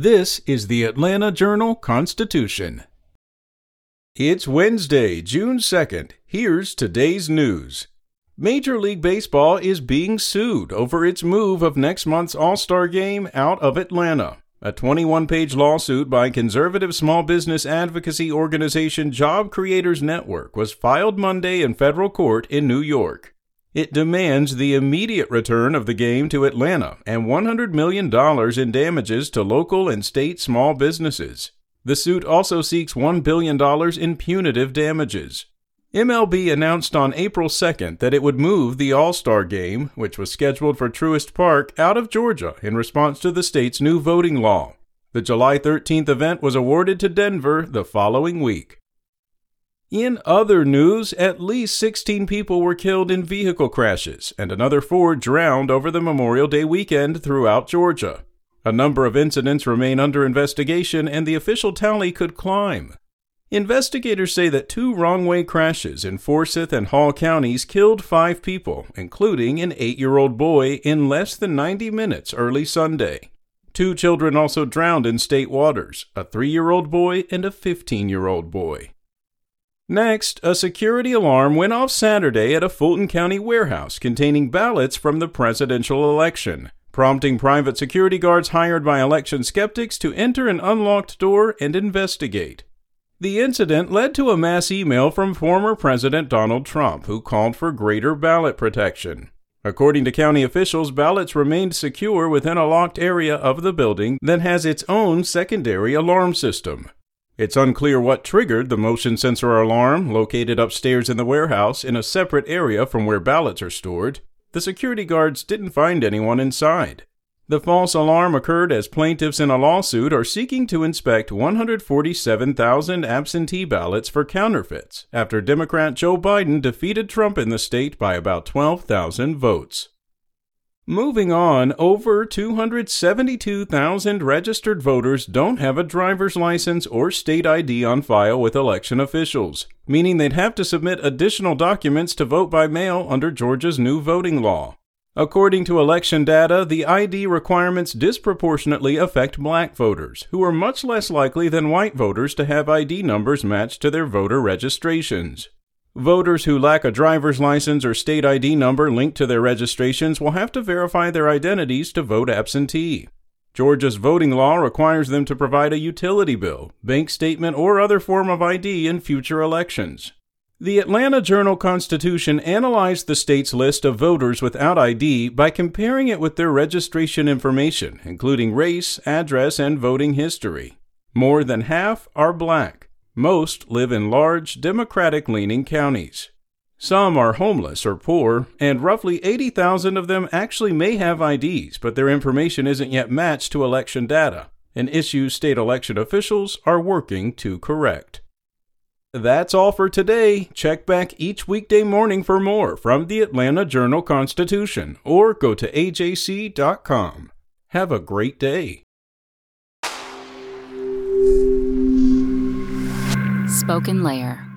This is the Atlanta Journal Constitution. It's Wednesday, June 2nd. Here's today's news. Major League Baseball is being sued over its move of next month's All Star game out of Atlanta. A 21 page lawsuit by conservative small business advocacy organization Job Creators Network was filed Monday in federal court in New York. It demands the immediate return of the game to Atlanta and $100 million in damages to local and state small businesses. The suit also seeks $1 billion in punitive damages. MLB announced on April 2nd that it would move the All Star game, which was scheduled for Truist Park, out of Georgia in response to the state's new voting law. The July 13th event was awarded to Denver the following week. In other news, at least 16 people were killed in vehicle crashes, and another four drowned over the Memorial Day weekend throughout Georgia. A number of incidents remain under investigation, and the official tally could climb. Investigators say that two wrong way crashes in Forsyth and Hall counties killed five people, including an eight year old boy, in less than 90 minutes early Sunday. Two children also drowned in state waters a three year old boy and a 15 year old boy. Next, a security alarm went off Saturday at a Fulton County warehouse containing ballots from the presidential election, prompting private security guards hired by election skeptics to enter an unlocked door and investigate. The incident led to a mass email from former President Donald Trump, who called for greater ballot protection. According to county officials, ballots remained secure within a locked area of the building that has its own secondary alarm system. It's unclear what triggered the motion sensor alarm located upstairs in the warehouse in a separate area from where ballots are stored. The security guards didn't find anyone inside. The false alarm occurred as plaintiffs in a lawsuit are seeking to inspect 147,000 absentee ballots for counterfeits after Democrat Joe Biden defeated Trump in the state by about 12,000 votes. Moving on, over 272,000 registered voters don't have a driver's license or state ID on file with election officials, meaning they'd have to submit additional documents to vote by mail under Georgia's new voting law. According to election data, the ID requirements disproportionately affect black voters, who are much less likely than white voters to have ID numbers matched to their voter registrations. Voters who lack a driver's license or state ID number linked to their registrations will have to verify their identities to vote absentee. Georgia's voting law requires them to provide a utility bill, bank statement, or other form of ID in future elections. The Atlanta Journal Constitution analyzed the state's list of voters without ID by comparing it with their registration information, including race, address, and voting history. More than half are black. Most live in large, Democratic leaning counties. Some are homeless or poor, and roughly 80,000 of them actually may have IDs, but their information isn't yet matched to election data, an issue state election officials are working to correct. That's all for today. Check back each weekday morning for more from the Atlanta Journal Constitution or go to ajc.com. Have a great day. SpokenLayer.